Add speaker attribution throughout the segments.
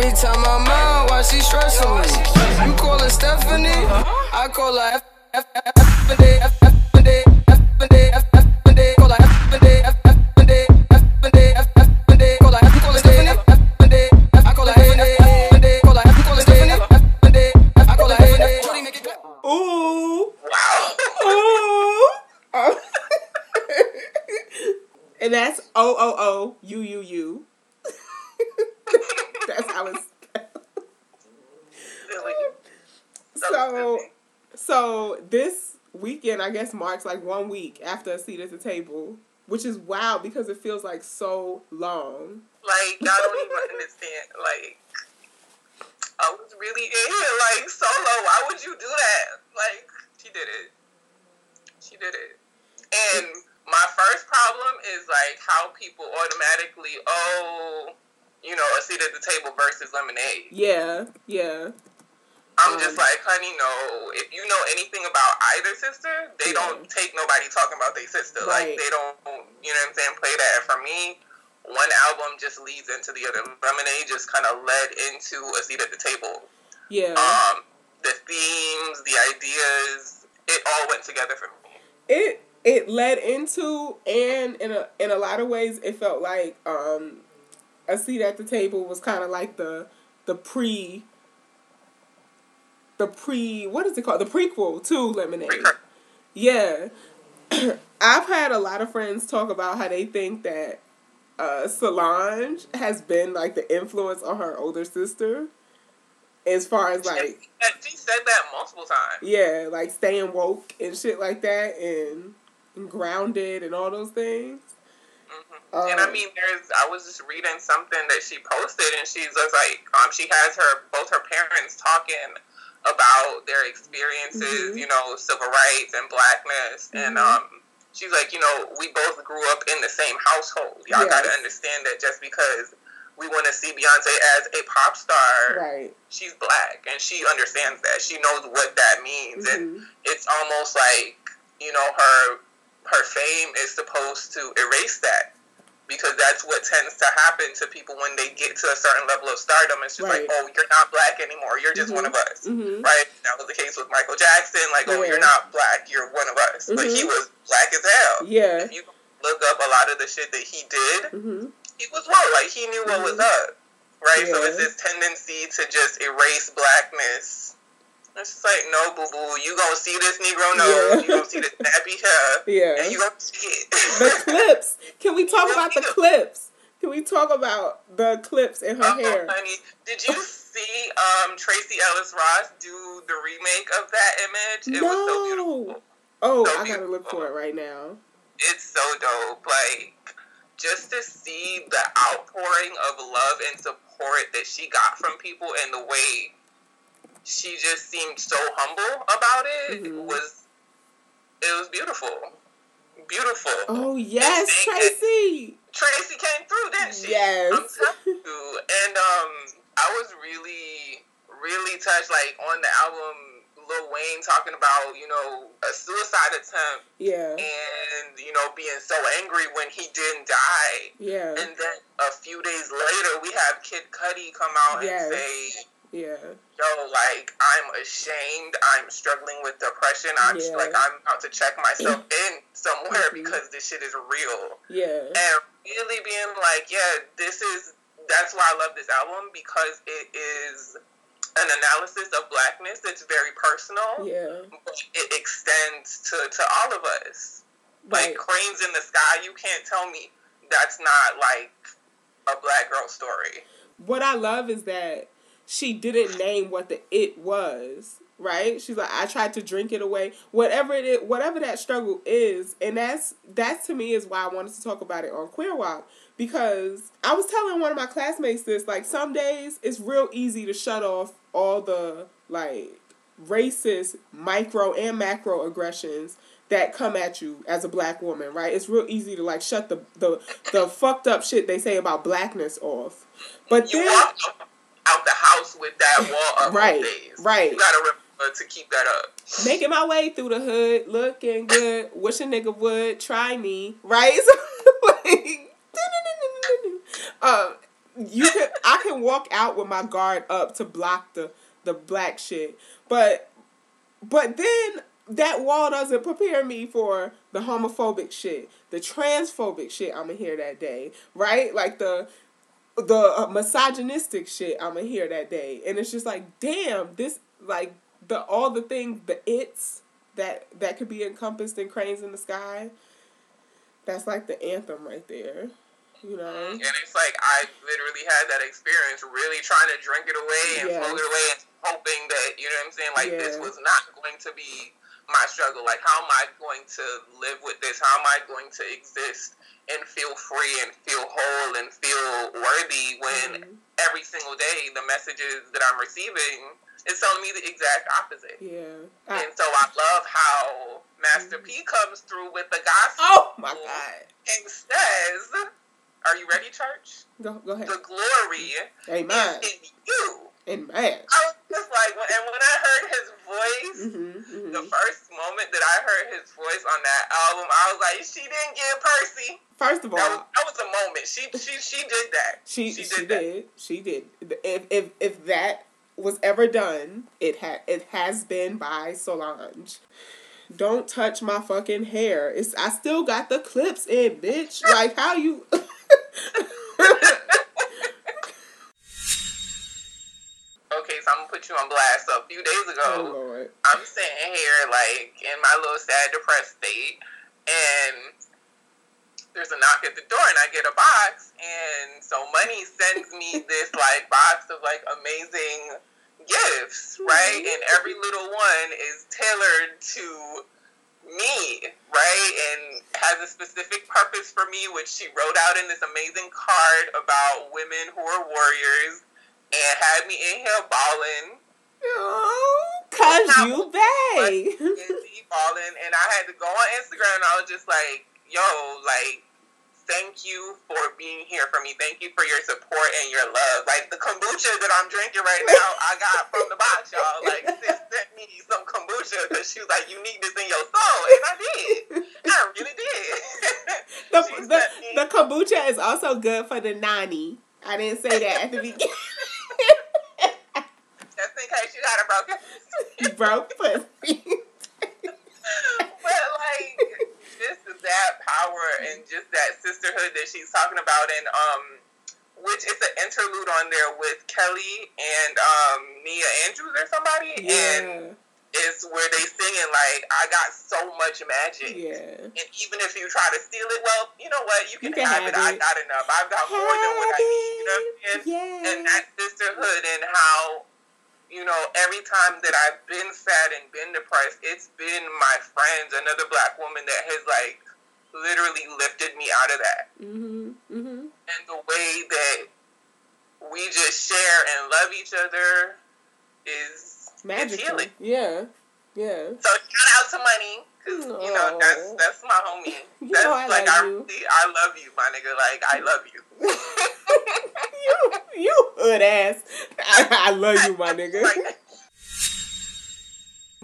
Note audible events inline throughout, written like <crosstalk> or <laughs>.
Speaker 1: Every time I'm out, why she stressing me? You call her Stephanie, I call her F F F F F F
Speaker 2: so this weekend I guess marks like one week after a seat at the table, which is wild because it feels like so long.
Speaker 3: Like, I don't even understand. Like, I was really in here, like, solo. Why would you do that? Like, she did it. She did it. And my first problem is, like, how people automatically, oh, you know, a seat at the table versus lemonade.
Speaker 2: Yeah, yeah.
Speaker 3: I'm just like, honey, no. If you know anything about either sister, they
Speaker 2: Yeah.
Speaker 3: don't take nobody talking about their sister.
Speaker 2: Right.
Speaker 3: Like, they don't, you know what I'm saying, play that. And for me, one album just leads into the other. Lemonade just kind of led into a seat at the table.
Speaker 2: Yeah.
Speaker 3: Um, the themes, the ideas, it all went together for me.
Speaker 2: it it led into and in a in a lot of ways it felt like um a seat at the table was kind of like the the pre the pre what is it called the prequel to lemonade yeah <clears throat> i've had a lot of friends talk about how they think that uh solange has been like the influence on her older sister as far as like
Speaker 3: she said that multiple times.
Speaker 2: yeah, like staying woke and shit like that, and, and grounded and all those things.
Speaker 3: Mhm. and I
Speaker 2: Um,
Speaker 3: mean, there's. I was just reading something that she posted, and she's just like, um, she has her both her parents talking about their experiences,
Speaker 2: Mhm.
Speaker 3: you know, civil rights and blackness, and
Speaker 2: Mhm.
Speaker 3: um, she's like, you know, we both grew up in the same household. Y'all
Speaker 2: Yes.
Speaker 3: got to understand that just because we want to see Beyonce as a pop star,
Speaker 2: Right.
Speaker 3: she's black, and she understands that. She knows what that means, and
Speaker 2: Mhm.
Speaker 3: it's almost like you know her her fame is supposed to erase that because that's what tends to happen to people when they get to a certain level of stardom it's just
Speaker 2: Right.
Speaker 3: like oh you're not black anymore you're just
Speaker 2: Mhm.
Speaker 3: one of us
Speaker 2: Mhm.
Speaker 3: right that was the case with michael jackson like oh you're not black you're one of us but he
Speaker 2: Mhm.
Speaker 3: was black as hell
Speaker 2: Yeah.
Speaker 3: if you look up a lot of the shit that he did
Speaker 2: Mhm.
Speaker 3: he was white like he knew what was
Speaker 2: Mhm.
Speaker 3: up right so it's this tendency to just erase blackness it's just like no boo boo you gonna see this negro nose
Speaker 2: Yeah.
Speaker 3: you gonna see this nappy hair
Speaker 2: Yeah.
Speaker 3: and you gonna see it
Speaker 2: the clips. Can we talk about the <laughs> clips? Can we talk about the clips in her
Speaker 3: Oh,
Speaker 2: hair?
Speaker 3: honey, did you see um, Tracee Ellis Ross do the remake of that image? It was so beautiful.
Speaker 2: No. Oh,
Speaker 3: So
Speaker 2: I gotta look for it right now.
Speaker 3: It's so dope. Like just to see the outpouring of love and support that she got from people and the way she just seemed so humble about it
Speaker 2: Mhm.
Speaker 3: was it was beautiful. Beautiful.
Speaker 2: Oh yes, Tracee.
Speaker 3: Tracee came through, didn't she?
Speaker 2: Yes.
Speaker 3: I'm telling you. And um, I was really, really touched. Like on the album, Lil Wayne talking about you know a suicide attempt
Speaker 2: Yeah.
Speaker 3: and you know being so angry when he didn't die.
Speaker 2: Yeah.
Speaker 3: And then a few days later, we have Kid Cudi come out
Speaker 2: Yes.
Speaker 3: and say,
Speaker 2: Yeah.
Speaker 3: "Yo, like I'm ashamed. I'm struggling with depression. I'm
Speaker 2: Yeah.
Speaker 3: like I'm about to check myself <laughs> in somewhere
Speaker 2: Mhm.
Speaker 3: because this shit is real."
Speaker 2: Yeah.
Speaker 3: and really being like, yeah, this is that's why I love this album because it is an analysis of blackness that's very personal,
Speaker 2: Yeah.
Speaker 3: but it extends to, to all of us.
Speaker 2: Right.
Speaker 3: Like cranes in the sky, you can't tell me that's not like a black girl story.
Speaker 2: what I love is that she didn't name what the it was, right? She's like, I tried to drink it away. Whatever it is, whatever that struggle is, and that's that to me is why I wanted to talk about it on Queer Walk. Because I was telling one of my classmates this, like some days it's real easy to shut off all the like racist micro and macro aggressions that come at you as a black woman, right? It's real easy to like shut the the, the fucked up shit they say about blackness off. But then
Speaker 3: walk out the house with that wall up
Speaker 2: Right, right.
Speaker 3: You gotta remember to keep that up.
Speaker 2: making my way through the hood, looking good, wish a nigga would try me, right? <laughs> Like, <laughs> um, you can I can walk out with my guard up to block the the black shit. But but then that wall doesn't prepare me for the homophobic shit, the transphobic shit I'm gonna hear that day, right? Like the the uh, misogynistic shit I'm gonna hear that day, and it's just like, damn, this like the all the things, the it's that that could be encompassed in cranes in the sky. That's like the anthem right there. You know?
Speaker 3: And it's like I literally had that experience, really trying to drink it away and
Speaker 2: Yeah.
Speaker 3: float it away, and hoping that you know what I'm saying. Like this was not going to be my struggle. Like how am I going to live with this? How am I going to exist and feel free and feel whole and feel worthy when
Speaker 2: Mhm.
Speaker 3: every single day the messages that I'm receiving is telling me the exact opposite.
Speaker 2: Yeah. I-
Speaker 3: And so I love how Master P comes through with the gospel
Speaker 2: oh my god.
Speaker 3: and says, Are you ready, church?
Speaker 2: Go go ahead.
Speaker 3: The glory
Speaker 2: Amen.
Speaker 3: is in you.
Speaker 2: Amen.
Speaker 3: I was just like, and when I heard his voice,
Speaker 2: Mm-hmm,
Speaker 3: the first moment that I heard his voice on that album, I was like, she didn't get Percy.
Speaker 2: First of all,
Speaker 3: That was, that was a moment. She she she did that.
Speaker 2: She
Speaker 3: She
Speaker 2: she
Speaker 3: did
Speaker 2: did,
Speaker 3: that.
Speaker 2: she did. If if if that was ever done, it had it has been by Solange. Don't touch my fucking hair. It's I still got the clips in, bitch. <laughs> Like how you <laughs> <laughs>
Speaker 3: put you on blast. So a few days
Speaker 2: Oh
Speaker 3: ago,
Speaker 2: Lord.
Speaker 3: I'm sitting here like in my little sad, depressed state, and there's a knock at the door, and I get a box, and so Money sends me this like box of like amazing gifts, right? And every little one is tailored to me, right? And has a specific purpose for me, which she wrote out in this amazing card about women who are warriors, and had me in here bawling
Speaker 2: Oh, Cause you
Speaker 3: busy balling, and I had to go on Instagram, and I was just like, "Yo, like, thank you for being here for me. Thank you for your support and your love. Like the kombucha that I'm drinking right <laughs> now, I got from the box, y'all. Like, sis sent me some kombucha because she was like, "You need this in your soul," and I did. I really did. <laughs>
Speaker 2: The, the,
Speaker 3: me-
Speaker 2: the kombucha is also good for the nani. I didn't say that at the beginning.
Speaker 3: just in case you got a broken. <laughs>
Speaker 2: broke pussy. <laughs>
Speaker 3: but like just that power and just that sisterhood that she's talking about and um which is an interlude on there with Kelly and um Nia Andrews or somebody and
Speaker 2: yeah.
Speaker 3: it's where they singing like I got so much magic
Speaker 2: Yeah.
Speaker 3: and even if you try to steal it well you know what you can,
Speaker 2: You can
Speaker 3: have,
Speaker 2: have
Speaker 3: it. I
Speaker 2: it.
Speaker 3: got enough I've got more than what I need you know what I'm saying
Speaker 2: Yeah.
Speaker 3: and that sisterhood and how you know every time that I've been sad and been depressed, it's been my friends, another black woman that has like literally lifted me out of that.
Speaker 2: Mhm. Mhm.
Speaker 3: And the way that we just share and love each other is
Speaker 2: Magical. Yeah. Yeah.
Speaker 3: So shout out to Money. 'cause, you know that's that's my homie. <laughs>
Speaker 2: You
Speaker 3: That's
Speaker 2: know I
Speaker 3: like I
Speaker 2: you.
Speaker 3: really I love you, my nigga. Like I love you. <laughs>
Speaker 2: you you hood ass. I, <laughs> I love you, my nigga. <laughs>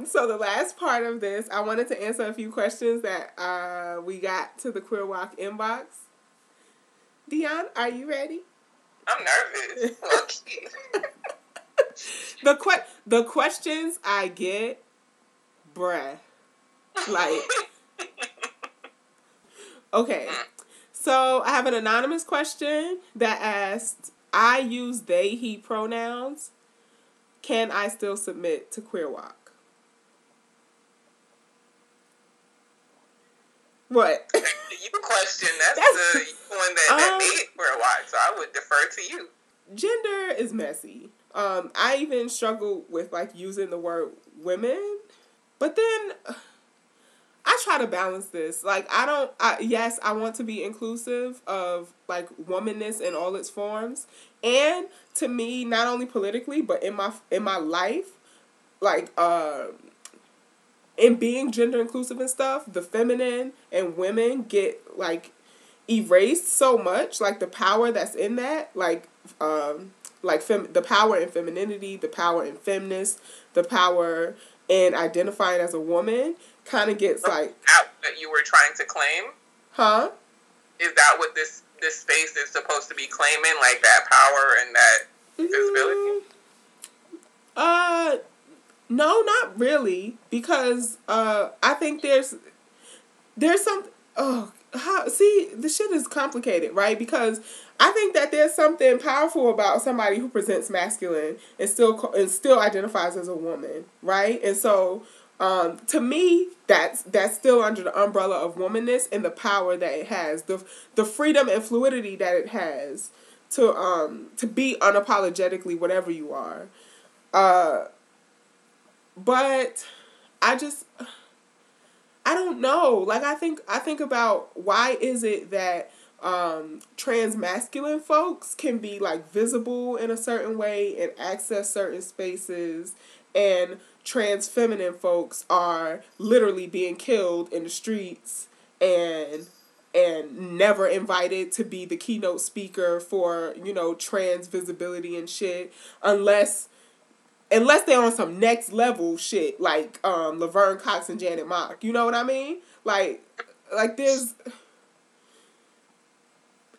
Speaker 2: So the last part of this, I wanted to answer a few questions that uh, we got to the Queer Walk inbox. Dion, are you ready?
Speaker 3: I'm nervous. <laughs>
Speaker 2: The que- the questions I get, bruh. Like, okay. So I have an anonymous question that asked, I use they, he pronouns. Can I still submit to Queer Walk? What?
Speaker 3: you question. That's,
Speaker 2: That's-
Speaker 3: the one that, that
Speaker 2: Um,
Speaker 3: made a while, so I would defer to you.
Speaker 2: Gender is messy. Um, I even struggle with like using the word women, but then I try to balance this. Like I don't. I, yes, I want to be inclusive of like womanness in all its forms, and to me, not only politically but in my in my life, like uh, in being gender inclusive and stuff, the feminine and women get like erased so much like the power that's in that like um like fem- the power in femininity the power in feminist the power in identifying as a woman kind of gets like
Speaker 3: Out that you were trying to claim
Speaker 2: huh
Speaker 3: is that what this this space is supposed to be claiming, like that power and that visibility?
Speaker 2: Mm, uh, no, not really, because uh, I think there's there's some. Oh, how see the shit is complicated, right? Because I think that there's something powerful about somebody who presents masculine and still and still identifies as a woman, right? And so, um, to me, that's that's still under the umbrella of womanness and the power that it has, the the freedom and fluidity that it has to um to be unapologetically whatever you are. Uh, but I just I don't know. Like I think I think about why is it that um, trans masculine folks can be like visible in a certain way and access certain spaces and trans feminine folks are literally being killed in the streets and and never invited to be the keynote speaker for you know trans visibility and shit unless unless they're on some next level shit like um Laverne Cox and Janet Mock. You know what I mean? Like like there's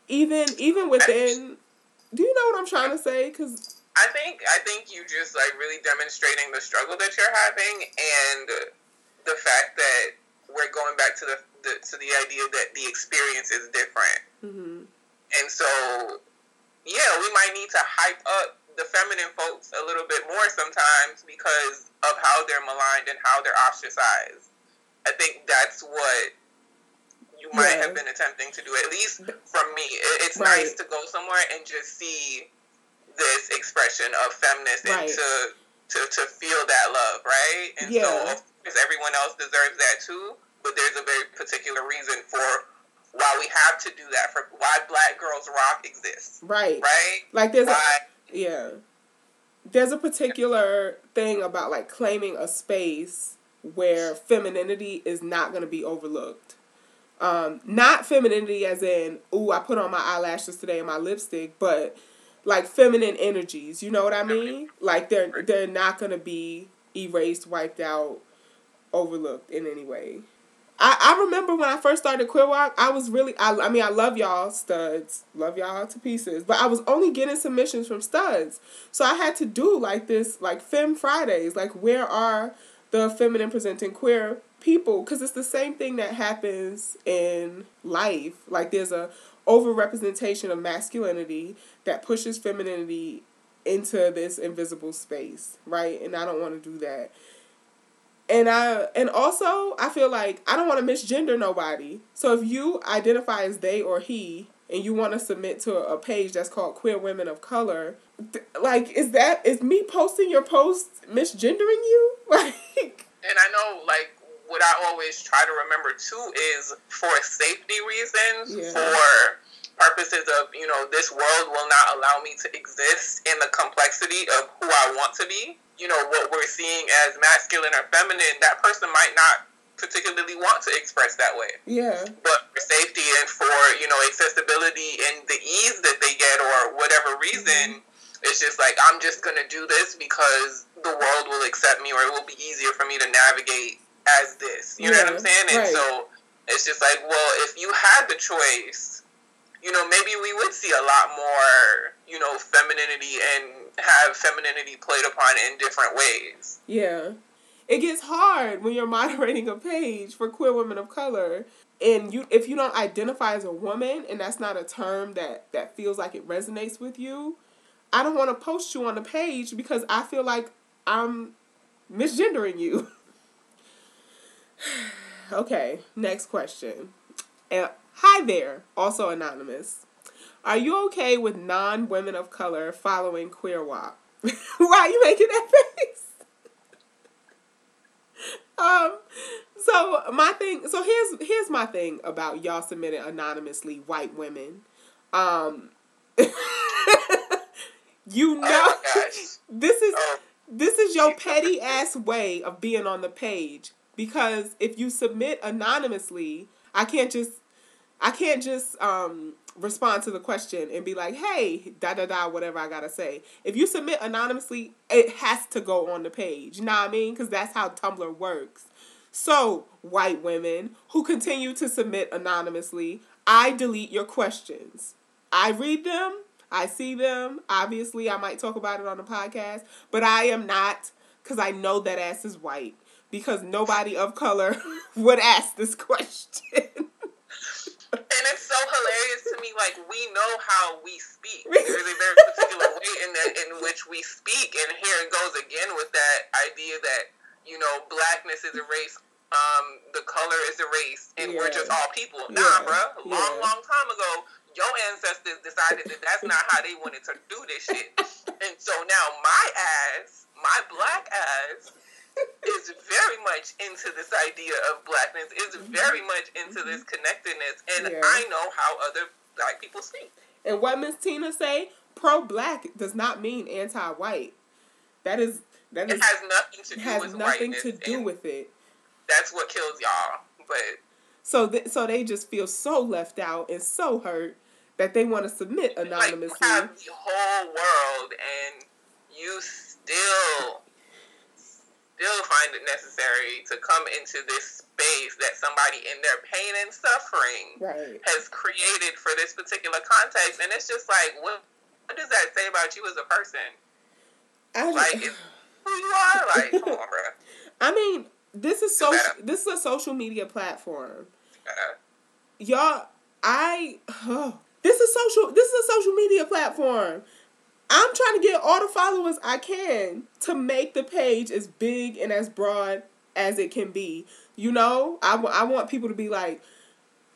Speaker 2: even even within do you know what I'm trying to say? Cause
Speaker 3: I think I think you just like really demonstrating the struggle that you're having and the fact that we're going back to the, the to the idea that the experience is different.
Speaker 2: mm-hmm.
Speaker 3: And so yeah, we might need to hype up the feminine folks a little bit more sometimes because of how they're maligned and how they're ostracized. I think that's what you might
Speaker 2: Yeah.
Speaker 3: have been attempting to do. At least from me, It- it's
Speaker 2: Right.
Speaker 3: nice to go somewhere and just see of feminist
Speaker 2: Right.
Speaker 3: and to, to to feel that love, right? And
Speaker 2: Yeah.
Speaker 3: so, of course, everyone else deserves that too. But there's a very particular reason for why we have to do that. For why Black Girls Rock exists,
Speaker 2: right.
Speaker 3: right?
Speaker 2: Like there's a yeah. There's a particular thing about like claiming a space where femininity is not going to be overlooked. Um, not femininity as in, ooh, I put on my eyelashes today and my lipstick, but like feminine energies, you know what I mean? Like they're they're not going to be erased, wiped out, overlooked in any way. I, I remember when I first started Queer Walk, I was really I, I mean I love y'all studs, love y'all to pieces, but I was only getting submissions from studs, so I had to do like this like Fem Fridays, like where are the feminine presenting queer people? Because it's the same thing that happens in life. Like there's a overrepresentation of masculinity that pushes femininity into this invisible space, right? And I don't want to do that and I and also I feel like I don't want to misgender nobody. So if you identify as they or he and you want to submit to a page that's called Queer Women of Color, th- like is that is me posting your post misgendering you? <laughs> Like
Speaker 3: and I know like I always try to remember too is for safety reasons,
Speaker 2: Yeah.
Speaker 3: for purposes of, you know, this world will not allow me to exist in the complexity of who I want to be. You know, what we're seeing as masculine or feminine, that person might not particularly want to express that way.
Speaker 2: yeah,
Speaker 3: But for safety and for, you know, accessibility and the ease that they get or whatever reason, mm-hmm. it's just like I'm just gonna do this because the world will accept me or it will be easier for me to navigate as this. You know what I'm saying? And
Speaker 2: right.
Speaker 3: so it's just like, well, if you had the choice, you know, maybe we would see a lot more, you know, femininity and have femininity played upon in different ways.
Speaker 2: yeah. It gets hard when you're <laughs> moderating a page for queer women of color and you if you don't identify as a woman and that's not a term that that feels like it resonates with you, I don't want to post you on the page because I feel like I'm misgendering you. <laughs> okay, next question. Uh, hi there, also anonymous. Are you okay with non women of color following Queer Walk? <laughs> Why are you making that face? <laughs> um, so my thing, so here's here's my thing about y'all submitting anonymously white women. Um, <laughs> you know,
Speaker 3: Oh
Speaker 2: this is
Speaker 3: Oh,
Speaker 2: this is your petty ass way of being on the page because if you submit anonymously, I can't just I can't just um respond to the question and be like, "Hey, da da da whatever I got to say." If you submit anonymously, it has to go on the page. You know what I mean? Cuz that's how Tumblr works. So, white women who continue to submit anonymously, I delete your questions. I read them, I see them. Obviously, I might talk about it on the podcast, but I am not because I know that ass is white because nobody of color <laughs> would ask this question.
Speaker 3: And it's so hilarious to me. Like we know how we speak. <laughs> There's a very particular way in that in which we speak, and here it goes again with that idea that you know blackness is a race, um, the color is a race, and we're just all people. Nah,
Speaker 2: Yeah.
Speaker 3: bruh. Long,
Speaker 2: Yeah.
Speaker 3: long time ago, your ancestors decided that that's not how they wanted to do this shit, <laughs> and so now my ass, my black ass, is very much into this idea of blackness, is mm-hmm. very much into this mm-hmm. connectedness, and
Speaker 2: Yeah.
Speaker 3: I know how other black people speak.
Speaker 2: And what Miss Tina say? Pro black does not mean anti white. That is that
Speaker 3: It
Speaker 2: is
Speaker 3: has nothing to do
Speaker 2: has
Speaker 3: with
Speaker 2: nothing to do with it.
Speaker 3: that's what kills y'all. But
Speaker 2: So th- so they just feel so left out and so hurt that they want to submit
Speaker 3: like
Speaker 2: anonymously.
Speaker 3: you have the whole world, and you still still find it necessary to come into this space that somebody in their pain and suffering
Speaker 2: right.
Speaker 3: has created for this particular context, and it's just like what. What does that say about you as a person?
Speaker 2: I,
Speaker 3: Like, who you are? Like, come on, bro. <laughs>
Speaker 2: I mean, this is so this is a social media platform.
Speaker 3: Uh,
Speaker 2: Y'all, I oh, <sighs> this is social this is a social media platform. I'm trying to get all the followers I can to make the page as big and as broad as it can be. You know, I, wa- I want people to be like,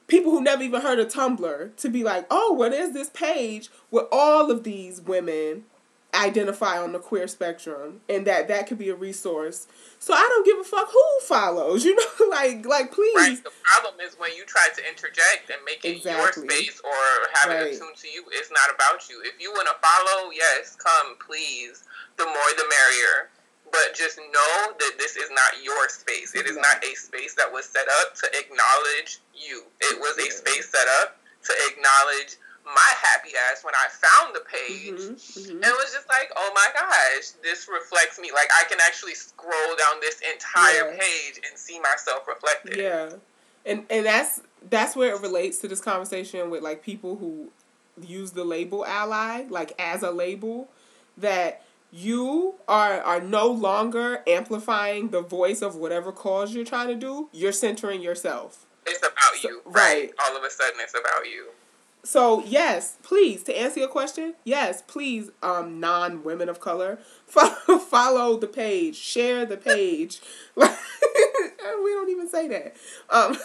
Speaker 2: people who never even heard of Tumblr to be like, oh, well, there's this page with all of these women identify on the queer spectrum, and that that could be a resource. So I don't give a fuck who follows. <laughs> You know, like like please.
Speaker 3: Right. The problem is when you try to interject and make it your space or have
Speaker 2: Right.
Speaker 3: it attuned to you, it's not about you. If you want to follow, yes, come, please. The more the merrier. But just know that this is not your space. It is not a space that was set up to acknowledge you. It was a space set up to acknowledge my happy ass when I found the page.
Speaker 2: Mhm, mhm.
Speaker 3: And was just like, oh my gosh, this reflects me. Like I can actually scroll down this entire
Speaker 2: Yeah.
Speaker 3: page and see myself reflected.
Speaker 2: Yeah, and and that's that's where it relates to this conversation with like people who use the label ally like as a label that you are are no longer amplifying the voice of whatever cause you're trying to do. You're centering yourself.
Speaker 3: It's about
Speaker 2: So-
Speaker 3: you,
Speaker 2: right.
Speaker 3: right? All of a sudden, it's about you.
Speaker 2: So yes, please to answer your question, yes, please, um, non women of color, <laughs> follow, follow the page, share the page. <laughs> we don't even say that. Um,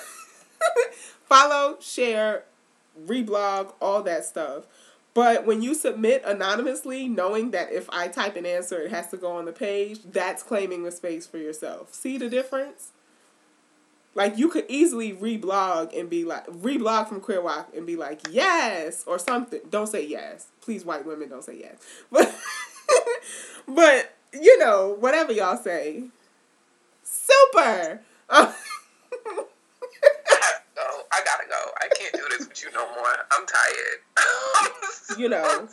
Speaker 2: <laughs> follow, share, reblog, all that stuff. But when you submit anonymously, knowing that if I type an answer, it has to go on the page, that's claiming the space for yourself. See the difference? Like you could easily reblog and be like reblog from Queer Walk and be like yes or something. Don't say yes, please. White women don't say yes. <laughs> But but you know whatever y'all say. Super. Uh,
Speaker 3: I go. I gotta go. I can't do this with you no more. I'm tired. <laughs>
Speaker 2: You know.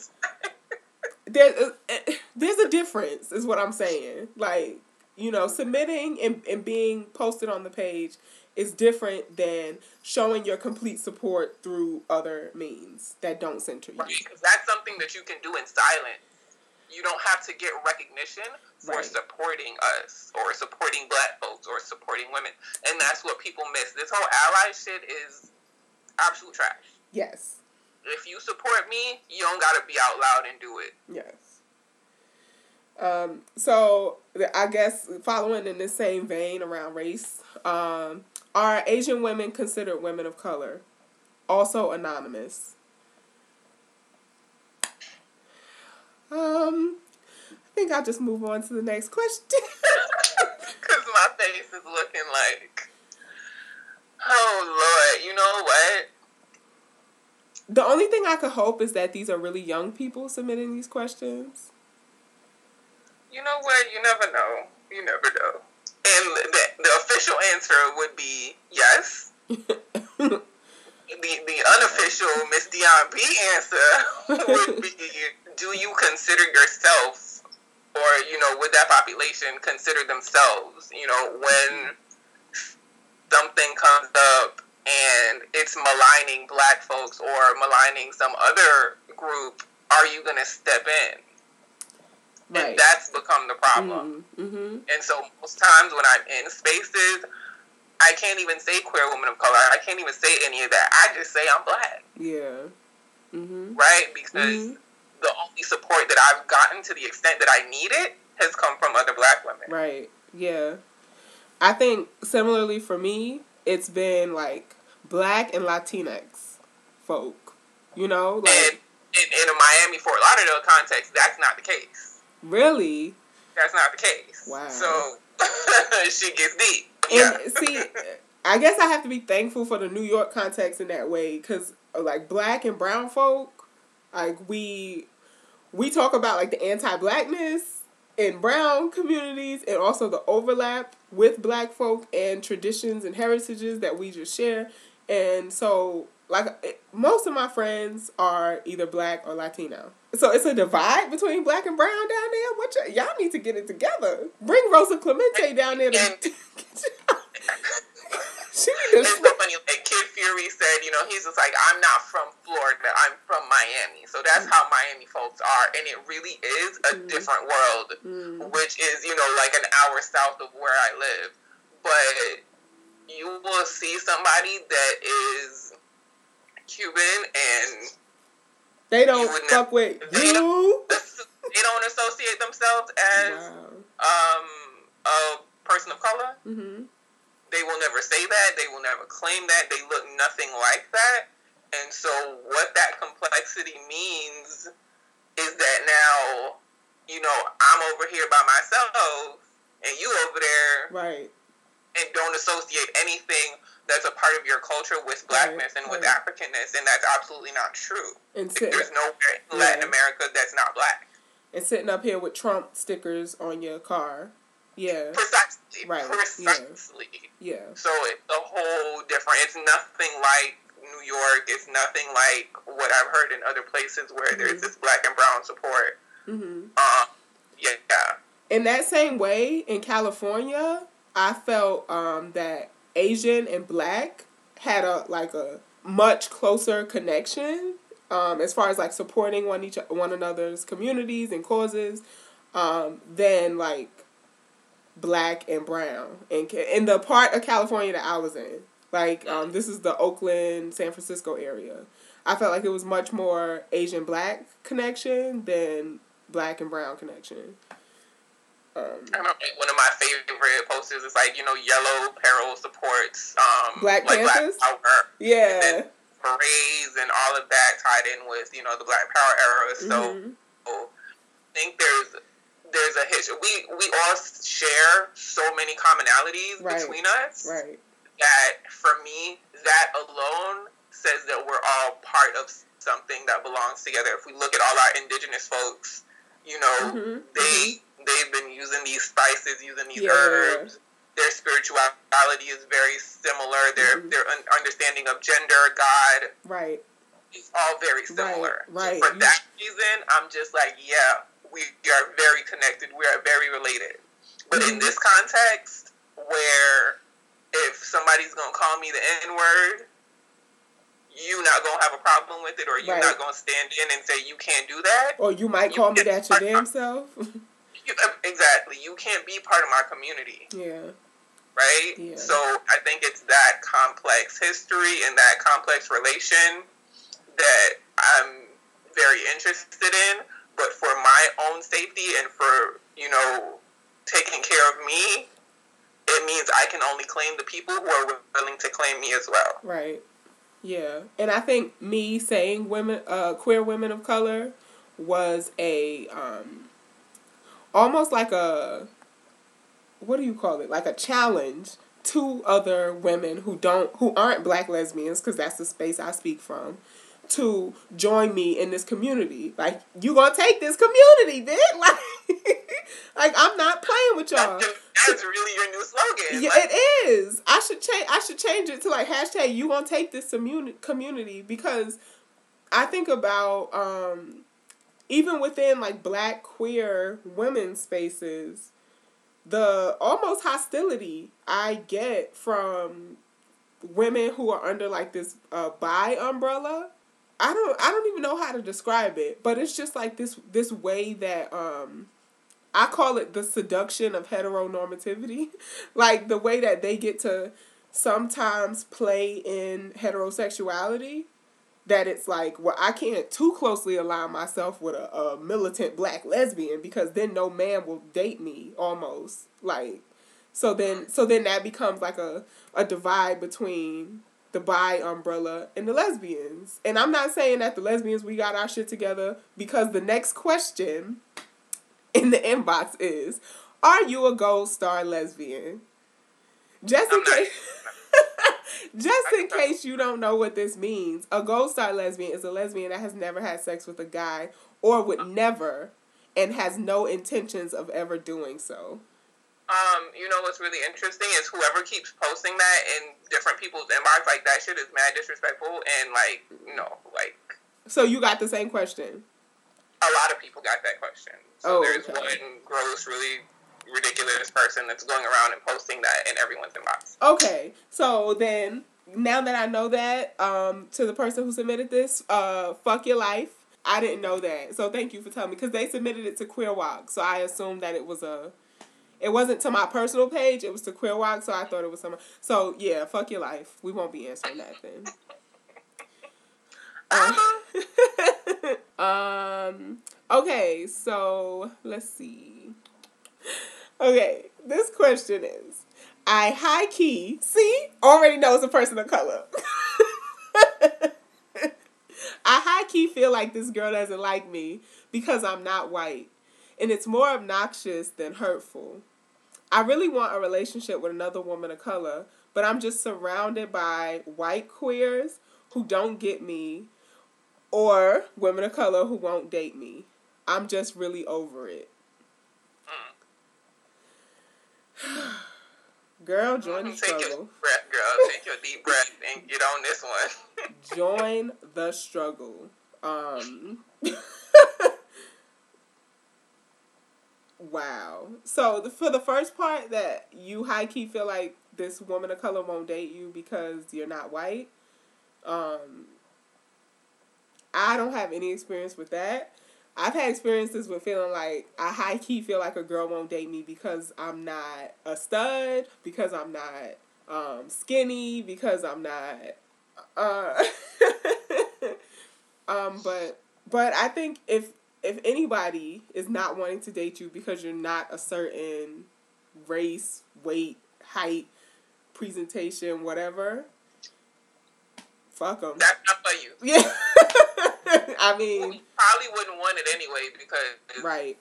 Speaker 2: there, uh, there's a difference, is what I'm saying. Like you know, submitting and, and being posted on the page is different than showing your complete support through other means that don't center you.
Speaker 3: Right, because that's something that you can do in silence. You don't have to get recognition for
Speaker 2: Right.
Speaker 3: supporting us or supporting black folks or supporting women. And that's what people miss. This whole ally shit is absolute trash.
Speaker 2: Yes.
Speaker 3: If you support me, you don't gotta be out loud and do it.
Speaker 2: Yes. Um, so I guess following in the same vein around race, um, are Asian women considered women of color? Also anonymous. Um, I think I'll just move on to the next question. <laughs>
Speaker 3: Because my face is looking like, oh Lord, you know what?
Speaker 2: the only thing I could hope is that these are really young people submitting these questions.
Speaker 3: You know what? You never know. You never know. And the, the official answer would be yes. <laughs> The the unofficial Miss Dion B answer <laughs> would be do you consider yourself or you know would that population consider themselves you know when something comes up and it's maligning black folks or maligning some other group, are you going to step in? Right. And that's become the problem. Mm-hmm. mm-hmm. And so most times when I'm in spaces, I can't even say queer woman of color. I can't even say any of that. I just say I'm black.
Speaker 2: Yeah. Mm-hmm.
Speaker 3: Right? Because mm-hmm. the only support that I've gotten to the extent that I need it has come from other black women.
Speaker 2: Right. Yeah. I think similarly for me, it's been like black and Latinx folk. You know, like
Speaker 3: and, in, in a Miami Fort Lauderdale context, that's not the case.
Speaker 2: Really?
Speaker 3: That's not the case. Wow. So <laughs> she gets deep.
Speaker 2: Yeah. And <laughs> see, I guess I have to be thankful for the New York context in that way, because uh, like black and brown folk, like we we talk about like the anti-blackness in brown communities and also the overlap with black folk and traditions and heritages that we just share. And so, like, most of my friends are either black or Latino. So it's a divide between black and brown down there. What y- y'all need to get it together. Bring Rosa Clemente down there to. <laughs> <laughs>
Speaker 3: She it's so funny. Like Kid Fury said, you know, he's just like, I'm not from Florida. I'm from Miami. So that's how Miami folks are, and it really is a mm. different world, mm. which is you know like an hour south of where I live. But you will see somebody that is Cuban and
Speaker 2: they don't fuck with <laughs>
Speaker 3: they you. Don't, <laughs> they don't associate themselves as wow. um, a person of color. Mm-hmm they will never say that. They will never claim that. They look nothing like that. And so, what that complexity means is that now, you know, I'm over here by myself and you over there.
Speaker 2: Right.
Speaker 3: And don't associate anything that's a part of your culture with blackness right, and with right. Africanness. And that's absolutely not true. And sit, There's nowhere in Latin yeah. America that's not black.
Speaker 2: And sitting up here with Trump stickers on your car yeah.
Speaker 3: Precisely. Right. Precisely.
Speaker 2: Yeah. yeah.
Speaker 3: So it's a whole different. It's nothing like New York. It's nothing like what I've heard in other places where mm-hmm. there's this black and brown support. Mm-hmm. Uh, yeah.
Speaker 2: In that same way, in California, I felt um, that Asian and black had a like a much closer connection um, as far as like supporting one each one another's communities and causes um, than like black and brown and in the part of California that I was in. Like um, this is the Oakland, San Francisco area. I felt like it was much more Asian black connection than black and brown connection.
Speaker 3: Um, I know one of my favorite posters is like you know yellow peril supports um,
Speaker 2: Black like Panthers. Black Power. Yeah.
Speaker 3: Parades and all of that tied in with you know the Black Power era. So, mm-hmm. I think there's there's a history. We we all share so many commonalities right. between us.
Speaker 2: Right.
Speaker 3: That for me, that alone says that we're all part of something that belongs together. If we look at all our indigenous folks, you know, mm-hmm. they mm-hmm. They've been using these spices, using these yeah. herbs. Their spirituality is very similar. Their mm-hmm. their understanding of gender, God,
Speaker 2: right,
Speaker 3: is all very similar. Right. right. For that reason, I'm just like, yeah, we are very connected. We are very related. But in this context, where if somebody's gonna call me the N word, you not gonna have a problem with it, or you right. not gonna stand in and say you can't do that,
Speaker 2: or you might call me that your damn self. <laughs>
Speaker 3: you, uh, exactly, you can't be part of my community.
Speaker 2: Yeah.
Speaker 3: Right. Yeah. So I think it's that complex history and that complex relation that I'm very interested in but for my own safety and for you know taking care of me, it means I can only claim the people who are willing to claim me as well.
Speaker 2: Right. Yeah, and I think me saying women, uh, queer women of color, was a um, almost like a what do you call it? Like a challenge to other women who don't who aren't black lesbians because that's the space I speak from to join me in this community. Like you gonna take this community, then <laughs> like, like I'm not playing with y'all.
Speaker 3: That's really your new slogan.
Speaker 2: Yeah, like, it is. I should change. I should change it to like hashtag You gonna take this community community because I think about um, even within like Black queer women spaces, the almost hostility I get from women who are under like this uh, bi umbrella. I don't I don't even know how to describe it, but it's just like this this way that um I call it the seduction of heteronormativity. <laughs> like the way that they get to sometimes play in heterosexuality that it's like well I can't too closely align myself with a, a militant black lesbian because then no man will date me almost like so then so then that becomes like a, a divide between the bi umbrella and the lesbians. And I'm not saying that the lesbians we got our shit together because the next question in the inbox is are you a gold star lesbian? Just in case <laughs> just in case you don't know what this means, a gold star lesbian is a lesbian that has never had sex with a guy or would never and has no intentions of ever doing so.
Speaker 3: Um, you know what's really interesting is whoever keeps posting that in different people's inbox, like that shit is mad disrespectful and like, you know, like.
Speaker 2: So you got the same question.
Speaker 3: A lot of people got that question. So
Speaker 2: Oh,
Speaker 3: there's
Speaker 2: okay.
Speaker 3: one gross, really ridiculous person that's going around and posting that in everyone's inbox.
Speaker 2: Okay, so then now that I know that, um, to the person who submitted this, uh, fuck your life. I didn't know that, so thank you for telling me because they submitted it to Queer Walk, so I assumed that it was a. It wasn't to my personal page; it was to Queer Walk, so I thought it was someone. So yeah, fuck your life. We won't be answering that then. <laughs> <laughs> um. Okay, so let's see. Okay, this question is I high key, see, already knows a person of color. <laughs> I high key feel like this girl doesn't like me because I'm not white. And it's more obnoxious than hurtful. I really want a relationship with another woman of color, but I'm just surrounded by white queers who don't get me or women of color who won't date me. I'm just really over it. Girl, join the
Speaker 3: Take your
Speaker 2: struggle.
Speaker 3: breath, girl. Take your deep breath and get on this one.
Speaker 2: Join the struggle. Um <laughs> Wow. So the, for the first part that you high key feel like this woman of color won't date you because you're not white. Um I don't have any experience with that. I've had experiences with feeling like I high key feel like a girl won't date me because I'm not a stud, because I'm not um, skinny, because I'm not. Uh, <laughs> um, but but I think if if anybody is not wanting to date you because you're not a certain race, weight, height, presentation, whatever, fuck them.
Speaker 3: That's not for you.
Speaker 2: Yeah. <laughs> <laughs> I mean,
Speaker 3: You probably wouldn't want it anyway because
Speaker 2: right.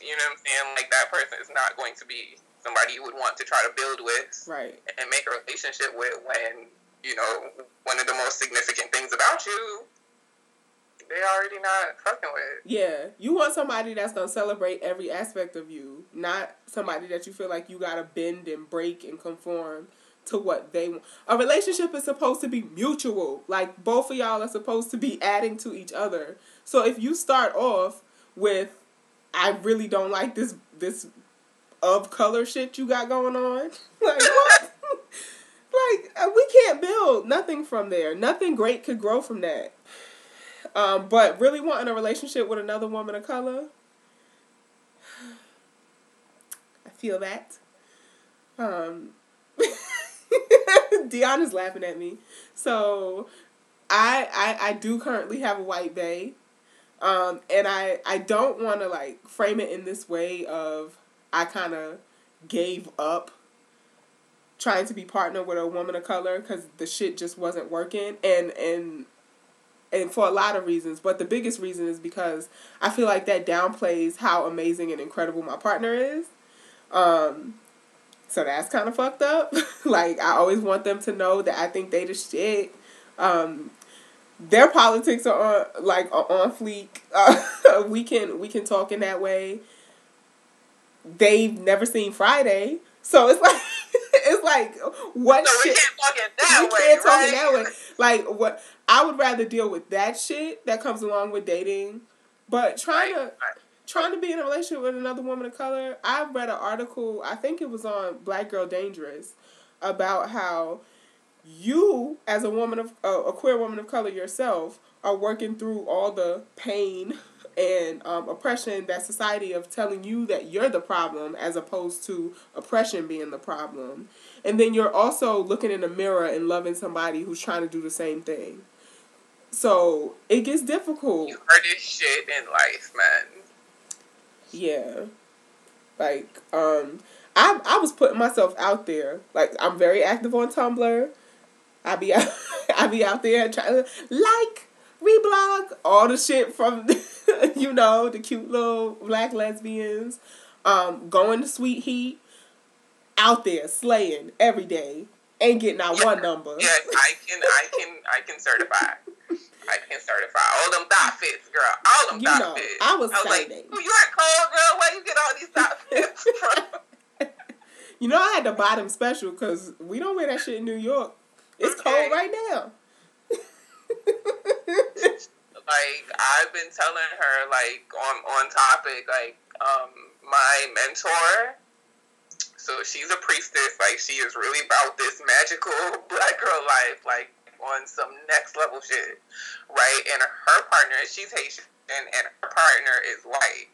Speaker 3: you know what I'm saying. Like that person is not going to be somebody you would want to try to build with
Speaker 2: Right.
Speaker 3: and make a relationship with when you know one of the most significant things about you they already not fucking with.
Speaker 2: Yeah, you want somebody that's gonna celebrate every aspect of you, not somebody that you feel like you gotta bend and break and conform to what they want. A relationship is supposed to be mutual. Like both of y'all are supposed to be adding to each other. So if you start off with, I really don't like this this of color shit you got going on. <laughs> Like what? <laughs> like uh, we can't build nothing from there. Nothing great could grow from that. Um, but really wanting a relationship with another woman of color, <sighs> I feel that. Um, <laughs> Deanna's laughing at me. So, I, I I do currently have a white bay. um, and I I don't want to like frame it in this way of I kind of gave up trying to be partnered with a woman of color because the shit just wasn't working, and and and for a lot of reasons, but the biggest reason is because I feel like that downplays how amazing and incredible my partner is. Um, so that's kind of fucked up. <laughs> like I always want them to know that I think they the shit. Um, their politics are on like are on fleek. Uh, <laughs> we can we can talk in that way. They've never seen Friday, so it's <laughs> like it's like what
Speaker 3: So we
Speaker 2: shit
Speaker 3: can't talk it that
Speaker 2: we
Speaker 3: way,
Speaker 2: can't talk
Speaker 3: right?
Speaker 2: that way. Like what I would rather deal with that shit that comes along with dating. But trying
Speaker 3: Right,
Speaker 2: to. Trying to be in a relationship with another woman of color, I read an article, I think it was on Black Girl Dangerous, about how you as a woman of uh, a queer woman of color yourself are working through all the pain <laughs> and um, oppression that society of telling you that you're the problem as opposed to oppression being the problem. And then you're also looking in the mirror and loving somebody who's trying to do the same thing. So it gets difficult.
Speaker 3: You hardest shit in life, man.
Speaker 2: Yeah. Like um i i was putting myself out there. Like i'm very active on tumblr. I be out <laughs> i be out there trying to like reblog all the shit from <laughs> you know the cute little black lesbians. Um going to sweet heat. Out there slaying every day ain't getting out one number.
Speaker 3: Yeah, I can, I can, I can certify. <laughs> I can certify all them thought fits, girl. All them
Speaker 2: You
Speaker 3: thought
Speaker 2: know,
Speaker 3: fits.
Speaker 2: I was
Speaker 3: like,
Speaker 2: excited.
Speaker 3: "Ooh, you at cold, girl? Where you get all these thought <laughs> fits from?
Speaker 2: you know i had to buy them special because we don't wear that shit in new york it's
Speaker 3: Okay.
Speaker 2: cold right now <laughs>
Speaker 3: like I've been telling her like on on topic like um my mentor so she's a priestess like she is really about this magical <laughs> black girl life like on some next level shit right? And her partner she's Haitian and her partner is white.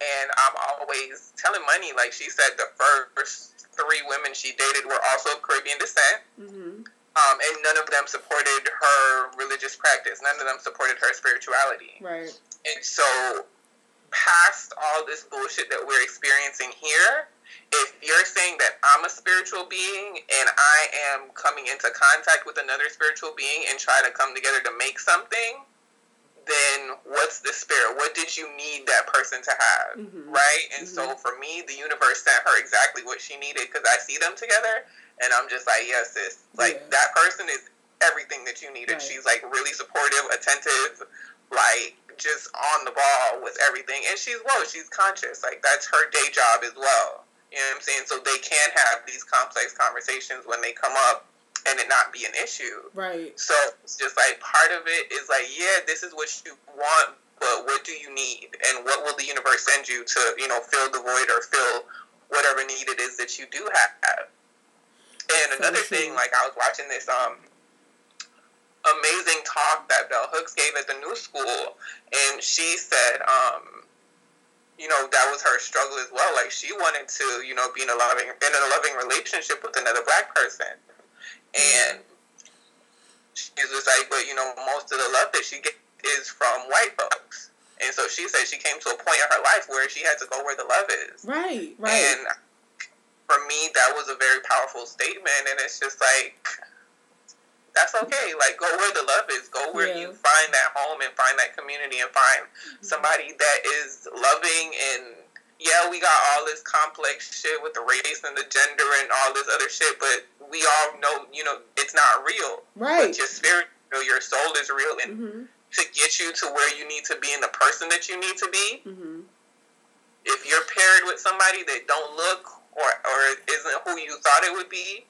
Speaker 3: And I'm always telling money like she said the first three women she dated were also of Caribbean descent.
Speaker 2: Hmm
Speaker 3: um, and none of them supported her religious practice. None of them supported her spirituality.
Speaker 2: right.
Speaker 3: And so, past all this bullshit that we're experiencing here, if you're saying that I'm a spiritual being and I am coming into contact with another spiritual being and try to come together to make something, then what's the spirit? What did you need that person to have?
Speaker 2: Mhm.
Speaker 3: Right? And so for me, the universe sent her exactly what she needed because I see them together and I'm just like, yes, sis. Like,
Speaker 2: Yeah.
Speaker 3: that person is everything that you needed.
Speaker 2: Right.
Speaker 3: She's like really supportive, attentive, like just on the ball with everything. And she's whoa, she's conscious. Like that's her day job as well. You know what I'm saying? So they can have these complex conversations when they come up and it not be an issue.
Speaker 2: right
Speaker 3: So it's just like part of it is like, yeah, this is what you want, but what do you need? And what will the universe send you to, you know, fill the void or fill whatever need it is that you do have? And another thing, like I was watching this um amazing talk that Bell Hooks gave at the new school, and she said, um, you know, that was her struggle as well. Like she wanted to, you know, be in a loving in a loving relationship with another black person, and she's just like, but you know, most of the love that she gets is from white folks. And so she said she came to a point in her life where she had to go where the love is.
Speaker 2: right right
Speaker 3: And for me, that was a very powerful statement. And it's just like, that's okay. Like, go where the love is. Go where
Speaker 2: Yeah.
Speaker 3: you find that home and find that community and find somebody that is loving. And yeah, we got all this complex shit with the race and the gender and all this other shit, but we all know, you know, it's not real.
Speaker 2: right
Speaker 3: But your spirit, real, your soul is real. And
Speaker 2: hmm
Speaker 3: to get you to where you need to be and the person that you need to be,
Speaker 2: hmm
Speaker 3: if you're paired with somebody that don't look or, or isn't who you thought it would be,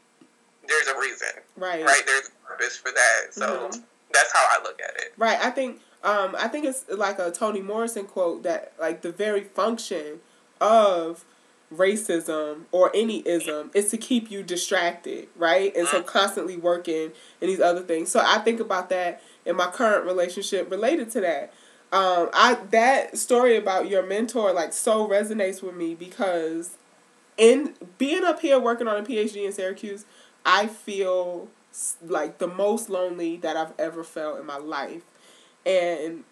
Speaker 3: there's a reason,
Speaker 2: right
Speaker 3: right? There's a purpose for that. So
Speaker 2: Mhm.
Speaker 3: That's how I look at it.
Speaker 2: Right. I think um I think it's like a Toni Morrison quote that like the very function of racism or any ism is to keep you distracted, right? And so constantly working and these other things. So I think about that in my current relationship related to that. Um I that story about your mentor like so resonates with me because in being up here working on a PhD in Syracuse, I feel like the most lonely that I've ever felt in my life. And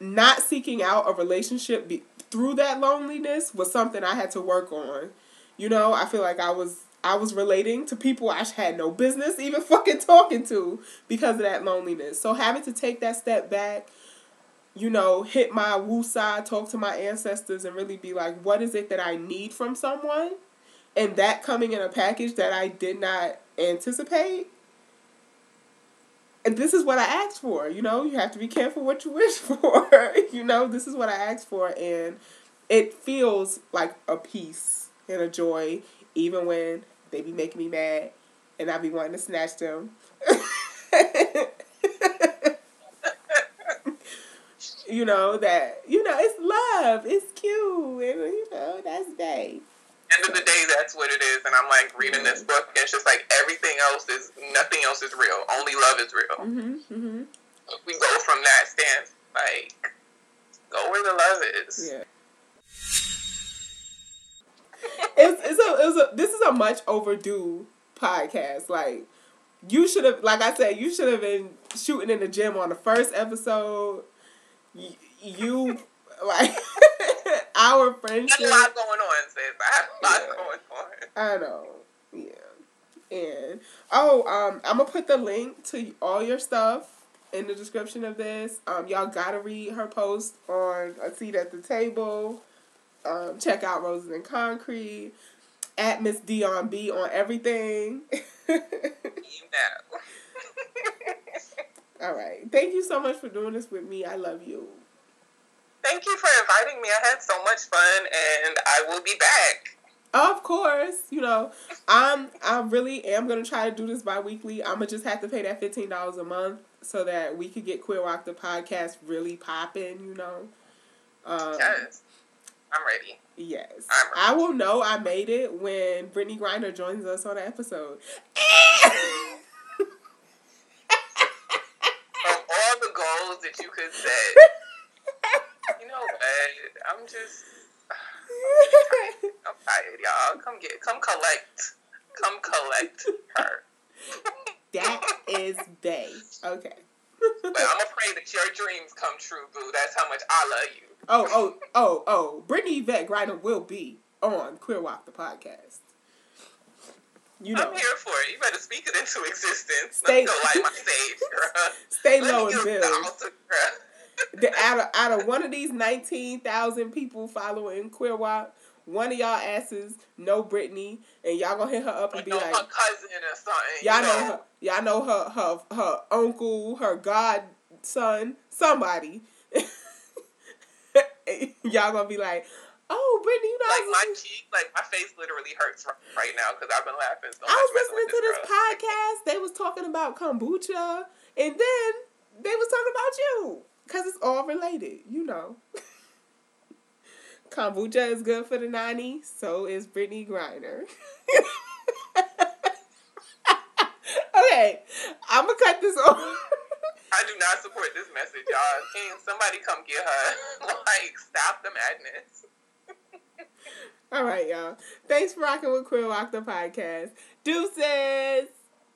Speaker 2: not seeking out a relationship be- through that loneliness was something I had to work on. You know, I feel like I was I was relating to people I had no business even <laughs> fucking talking to because of that loneliness. So having to take that step back, you know, hit my woo side, talk to my ancestors and really be like, what is it that I need from someone? And that coming in a package that I did not anticipate and this is what I asked for. You know, you have to be careful what you wish <laughs> for. you know, this is what I asked for, and it feels like a peace and a joy, even when they be making me mad, and I be wanting to snatch them. <laughs> you know that you know it's love, it's cute, and you know that's day.
Speaker 3: End of the day, that's what it is. And I'm like reading this book, and it's just like everything else is nothing else is real. Only love is real.
Speaker 2: Mm-hmm, mm-hmm.
Speaker 3: We go from that stance, like go where the love is.
Speaker 2: Yeah. it's, it's a, it's a this is a much overdue podcast. Like you should have, like I said, you should have been shooting in the gym on the first episode. You, you <laughs> like <laughs> our friendship.
Speaker 3: There's a lot going on, sis. I have a lot
Speaker 2: Yeah.
Speaker 3: going on.
Speaker 2: I know. Yeah. And oh, um, I'm gonna put the link to all your stuff in the description of this. Um, y'all gotta read her post on a seat at the table. Um, check out Roses and Concrete at Miss Dion B on everything.
Speaker 3: You <laughs> know.
Speaker 2: all right. Thank you so much for doing this with me. I love you.
Speaker 3: Thank you for inviting me. I had so much fun, and I will be back.
Speaker 2: Of course, you know, I'm I really am gonna try to do this bi-weekly. I'm gonna just have to pay that fifteen dollars a month so that we could get Queer Rock the podcast really popping. You know, um,
Speaker 3: Yes, I'm ready.
Speaker 2: yes,
Speaker 3: I'm ready.
Speaker 2: I will know I made it when Brittney Griner joins us on the episode.
Speaker 3: Of all the goals that you could set, <laughs> know what? I'm just, <laughs> I'm tired, y'all. Come get, come collect, come collect her.
Speaker 2: that <laughs> is Bay. Okay.
Speaker 3: But I'm gonna pray that your dreams come true, boo. That's how much I love you.
Speaker 2: Oh, oh, oh, oh. Brittney Yvette Griner will be on Queer Walk the podcast. You know,
Speaker 3: I'm here for it. You better speak it into existence.
Speaker 2: Stay-
Speaker 3: Let me go light my <laughs> stage, girl.
Speaker 2: stay
Speaker 3: Let
Speaker 2: low and build.
Speaker 3: Out.
Speaker 2: The, out, of, out of one of these 19,000 people following Queer Walk, one of y'all asses know Brittney, and y'all gonna hit her up and be
Speaker 3: know
Speaker 2: like,
Speaker 3: her cousin or something.
Speaker 2: y'all know her, y'all know her, her, her uncle, her godson, somebody. <laughs> y'all gonna be like, oh, Brittney, you know,
Speaker 3: Like my cheek, like my face literally hurts right now because I've been laughing so much.
Speaker 2: I was listening to this
Speaker 3: girl.
Speaker 2: podcast. They was talking about kombucha, and then they was talking about you because it's all related, you know. <laughs> kombucha is good for the nanny. So is Brittney Griner. <laughs> okay, I'm gonna cut this <laughs> off.
Speaker 3: I do not support this message, y'all. Can somebody come get her? like, stop the madness.
Speaker 2: all right, y'all. Thanks for rocking with Queer Walk the podcast. Deuces.